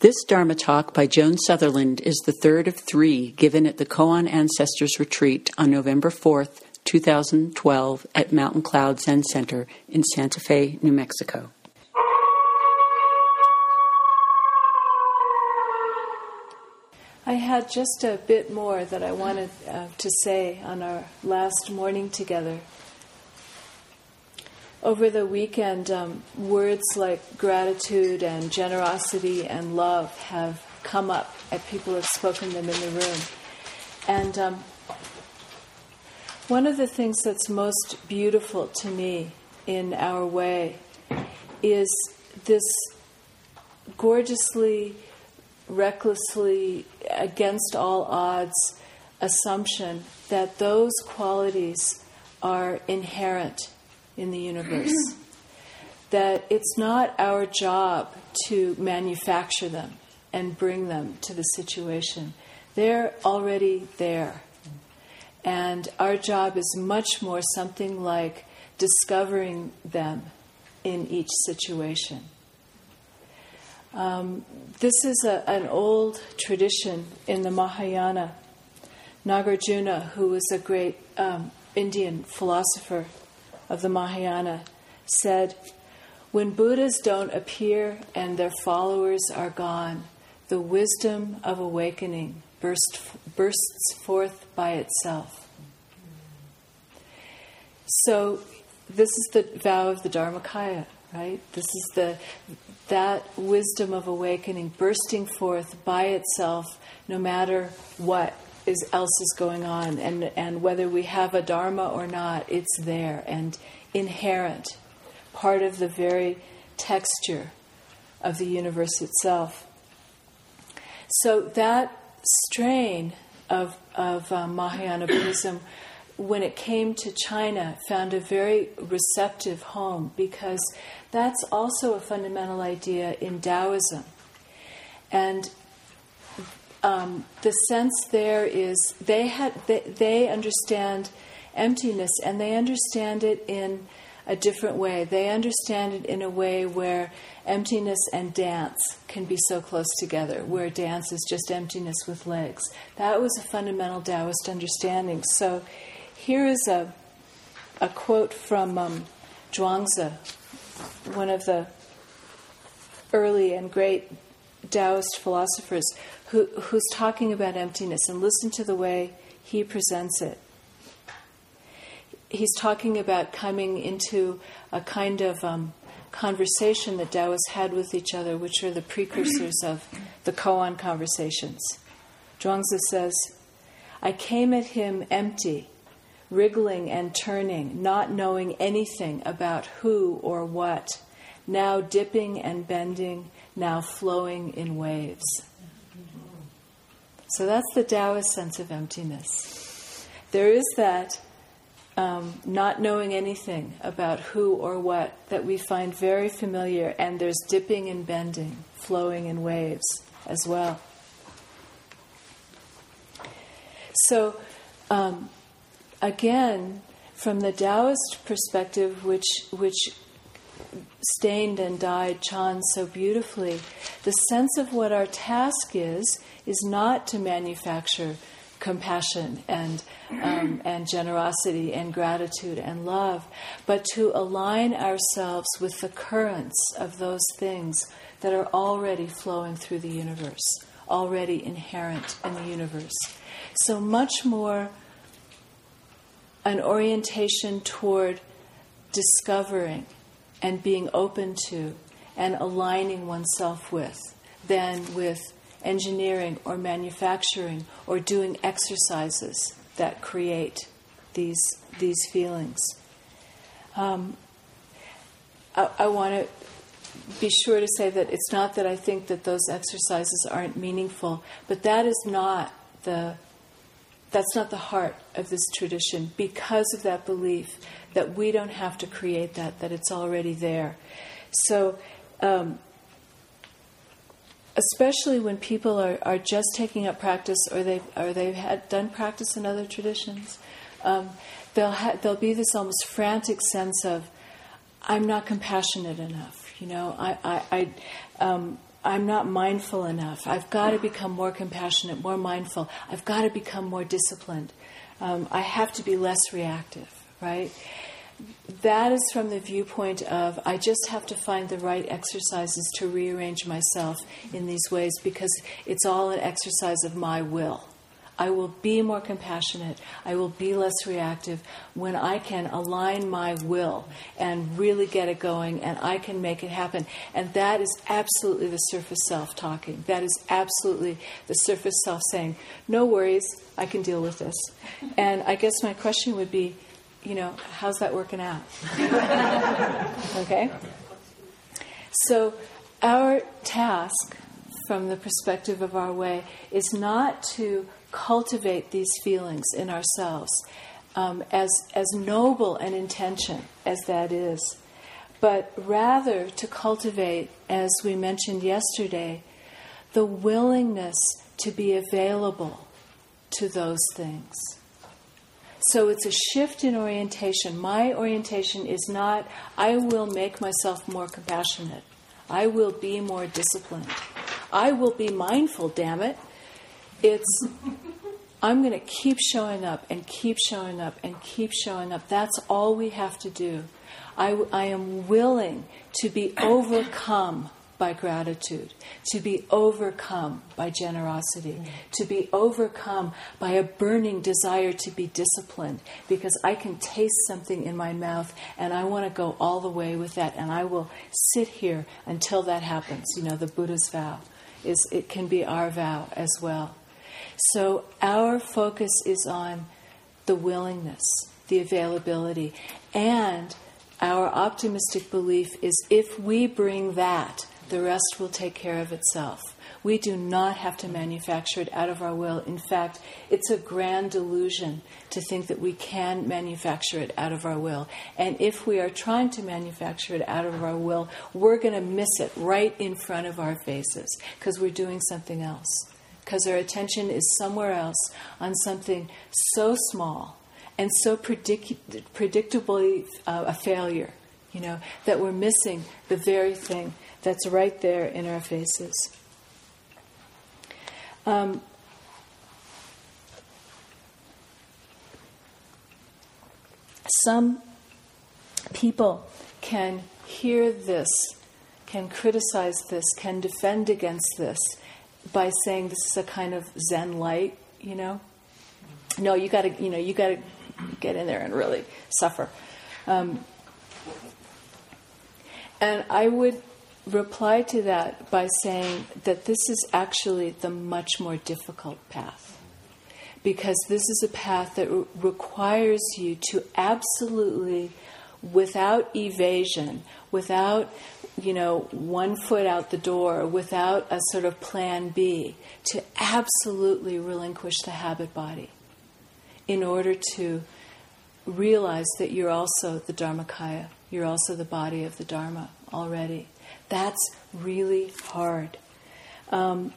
This Dharma talk by Joan Sutherland is the third of three given at the Koan Ancestors Retreat on November 4th, 2012, at Mountain Cloud Zen Center in Santa Fe, New Mexico. I had just a bit more that I wanted uh, to say on our last morning together. Over the weekend, um, words like gratitude and generosity and love have come up, and people have spoken them in the room. And um, one of the things that's most beautiful to me in our way is this gorgeously, recklessly, against all odds assumption that those qualities are inherent in the universe. that it's not our job to manufacture them and bring them to the situation. They're already there. And our job is much more something like discovering them in each situation. Um, this is a, an old tradition in the Mahayana. Nagarjuna, who was a great um, Indian philosopher of the Mahayana, said, When Buddhas don't appear and their followers are gone, the wisdom of awakening burst, bursts forth by itself. So, this is the vow of the Dharmakaya, right? This is the that wisdom of awakening bursting forth by itself, no matter what is else is going on, and and whether we have a dharma or not, it's there and inherent, part of the very texture of the universe itself. So that strain of of uh, Mahayana Buddhism when it came to China, found a very receptive home because that's also a fundamental idea in Taoism. And um, the sense there is they had they, they understand emptiness and they understand it in a different way. They understand it in a way where emptiness and dance can be so close together, where dance is just emptiness with legs. That was a fundamental Taoist understanding. So here is a, a quote from um, Zhuangzi, one of the early and great Taoist philosophers, who, who's talking about emptiness, and listen to the way he presents it. He's talking about coming into a kind of um, conversation that Taoists had with each other, which are the precursors of the koan conversations. Zhuangzi says, I came at him empty wriggling and turning, not knowing anything about who or what, now dipping and bending, now flowing in waves. So that's the Taoist sense of emptiness. There is that um, not knowing anything about who or what that we find very familiar, and there's dipping and bending, flowing in waves as well. So, um, again, from the Taoist perspective, which which stained and dyed Chan so beautifully, the sense of what our task is is not to manufacture compassion and um, and generosity and gratitude and love, but to align ourselves with the currents of those things that are already flowing through the universe, already inherent in the universe. So much more an orientation toward discovering and being open to and aligning oneself with than with engineering or manufacturing or doing exercises that create these these feelings. Um, I, I want to be sure to say that it's not that I think that those exercises aren't meaningful, but that is not the that's not the heart of this tradition because of that belief that we don't have to create that, that it's already there. So, um, especially when people are, are just taking up practice or they've, or they've had done practice in other traditions, um, they'll ha- there'll be this almost frantic sense of, I'm not compassionate enough. You know, I, I, I, um, I'm not mindful enough. I've got to become more compassionate, more mindful. I've got to become more disciplined. Um, I have to be less reactive, right? That is from the viewpoint of I just have to find the right exercises to rearrange myself in these ways because it's all an exercise of my will. I will be more compassionate. I will be less reactive when I can align my will and really get it going and I can make it happen. And that is absolutely the surface self talking. That is absolutely the surface self saying, No worries, I can deal with this. And I guess my question would be, you know, how's that working out? okay? So, our task from the perspective of our way is not to cultivate these feelings in ourselves, um, as, as noble an intention as that is, but rather to cultivate, as we mentioned yesterday, the willingness to be available to those things. So it's a shift in orientation. My orientation is not, I will make myself more compassionate. I will be more disciplined. I will be mindful, damn it. It's, I'm going to keep showing up and keep showing up and keep showing up. That's all we have to do. I, I am willing to be overcome by gratitude, to be overcome by generosity, to be overcome by a burning desire to be disciplined because I can taste something in my mouth and I want to go all the way with that and I will sit here until that happens. You know, the Buddha's vow is it can be our vow as well. So our focus is on the willingness, the availability, and our optimistic belief is if we bring that, the rest will take care of itself. We do not have to manufacture it out of our will. In fact, it's a grand delusion to think that we can manufacture it out of our will. And if we are trying to manufacture it out of our will, we're going to miss it right in front of our faces because we're doing something else because our attention is somewhere else on something so small and so predict- predictably uh, a failure, you know, that we're missing the very thing that's right there in our faces. Um, some people can hear this, can criticize this, can defend against this, by saying this is a kind of Zen light, you know. No, you got to, you know, you got to get in there and really suffer. Um, and I would reply to that by saying that this is actually the much more difficult path. Because this is a path that re- requires you to absolutely, without evasion, without you know, one foot out the door without a sort of plan B to absolutely relinquish the habit body in order to realize that you're also the Dharmakaya, you're also the body of the Dharma already. That's really hard. Um,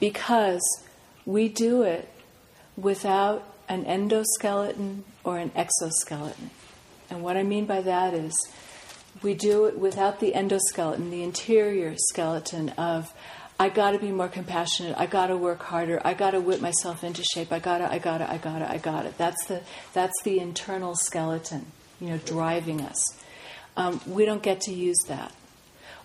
because we do it without an endoskeleton or an exoskeleton. And what I mean by that is, we do it without the endoskeleton, the interior skeleton of I got to be more compassionate. I got to work harder. I got to whip myself into shape. I got to, I got to, I got to, I got it. That's the that's the internal skeleton, you know, driving us. Um, we don't get to use that.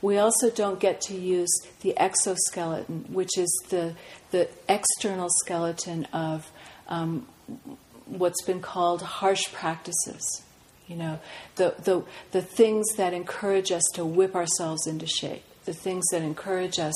We also don't get to use the exoskeleton, which is the the external skeleton of um, what's been called harsh practices. You know, the, the, the things that encourage us to whip ourselves into shape, the things that encourage us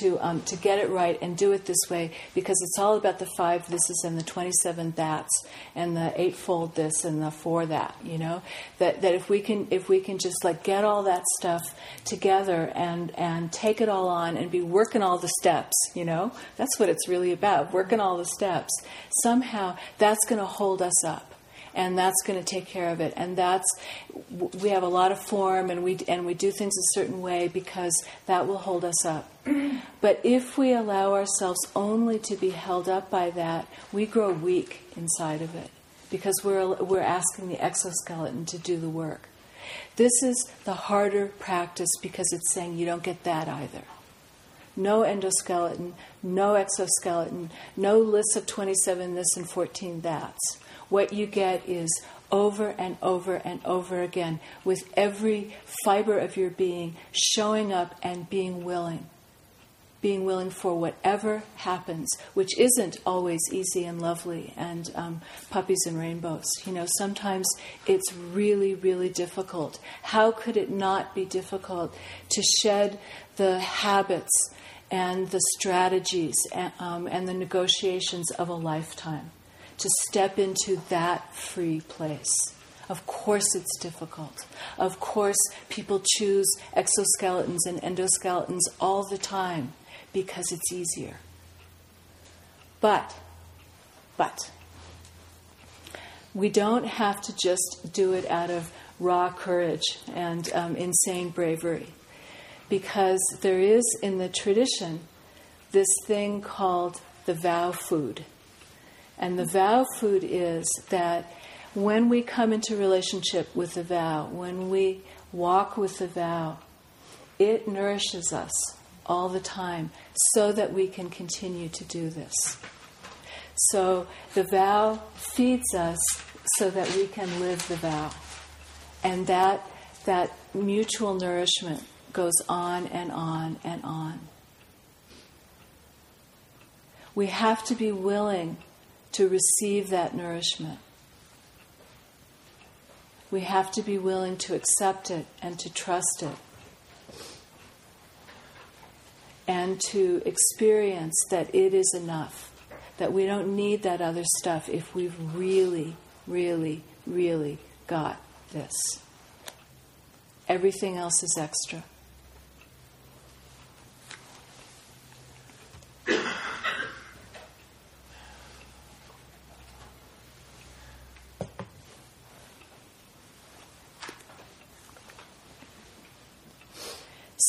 to, um, to get it right and do it this way because it's all about the five thises and the 27 that's and the eightfold this and the four that, you know? That, that if we can, if we can just like get all that stuff together and, and take it all on and be working all the steps, you know? That's what it's really about, working all the steps. Somehow that's going to hold us up and that's going to take care of it. And that's we have a lot of form, and we and we do things a certain way because that will hold us up. but if we allow ourselves only to be held up by that, we grow weak inside of it because we're we're asking the exoskeleton to do the work. This is the harder practice because it's saying you don't get that either. No endoskeleton, no exoskeleton, no list of 27 this and 14 that's. What you get is over and over and over again with every fiber of your being showing up and being willing being willing for whatever happens, which isn't always easy and lovely and um, puppies and rainbows. You know, sometimes it's really, really difficult. How could it not be difficult to shed the habits and the strategies and, um, and the negotiations of a lifetime? To step into that free place. Of course, it's difficult. Of course, people choose exoskeletons and endoskeletons all the time because it's easier. But, but, we don't have to just do it out of raw courage and um, insane bravery. Because there is in the tradition this thing called the vow food. And the vow food is that when we come into relationship with the vow, when we walk with the vow, it nourishes us all the time so that we can continue to do this. So the vow feeds us so that we can live the vow. And that, that mutual nourishment goes on and on and on. We have to be willing to receive that nourishment. We have to be willing to accept it and to trust it and to experience that it is enough, that we don't need that other stuff if we've really, really, really got this. Everything else is extra.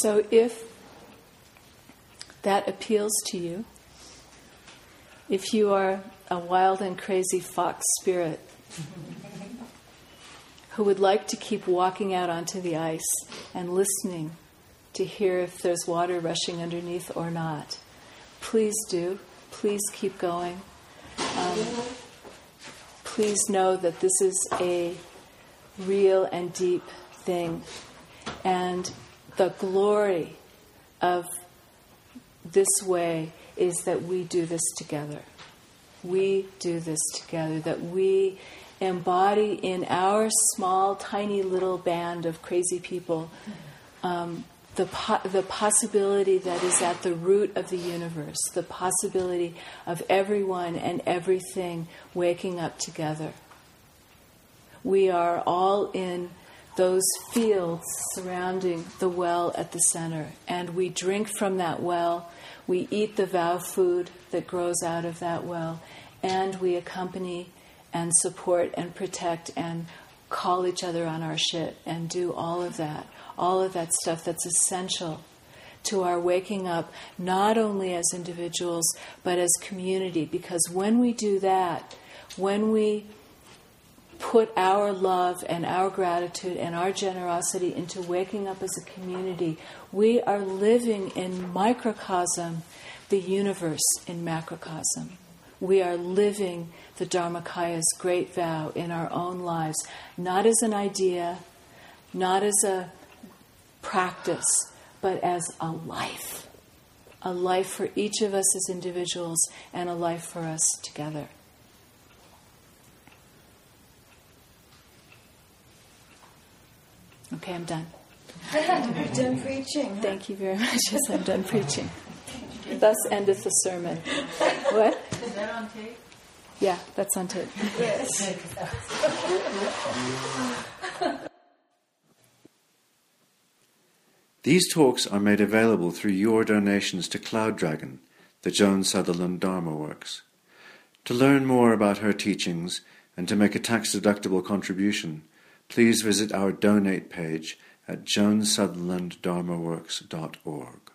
So if that appeals to you, if you are a wild and crazy fox spirit who would like to keep walking out onto the ice and listening to hear if there's water rushing underneath or not, please do. Please keep going. Um, please know that this is a real and deep thing. And the glory of this way is that we do this together. We do this together, that we embody in our small, tiny little band of crazy people um, the, po- the possibility that is at the root of the universe, the possibility of everyone and everything waking up together. We are all in those fields surrounding the well at the center, and we drink from that well. We eat the vow food that grows out of that well, and we accompany and support and protect and call each other on our shit and do all of that, all of that stuff that's essential to our waking up, not only as individuals, but as community. Because when we do that, when we put our love and our gratitude and our generosity into waking up as a community, we are living in microcosm the universe in macrocosm. We are living the Dharmakaya's great vow in our own lives, not as an idea, not as a practice, but as a life. A life for each of us as individuals and a life for us together. Okay, I'm done. You're done preaching. Thank you very much. Yes, I'm done preaching. Thus endeth the sermon. What? Is that on tape? Yeah, that's on tape. Yes. These talks are made available through your donations to Cloud Dragon, the Joan Sutherland Dharma Works. To learn more about her teachings and to make a tax deductible contribution, please visit our donate page at joansutherlanddharmaworks.org.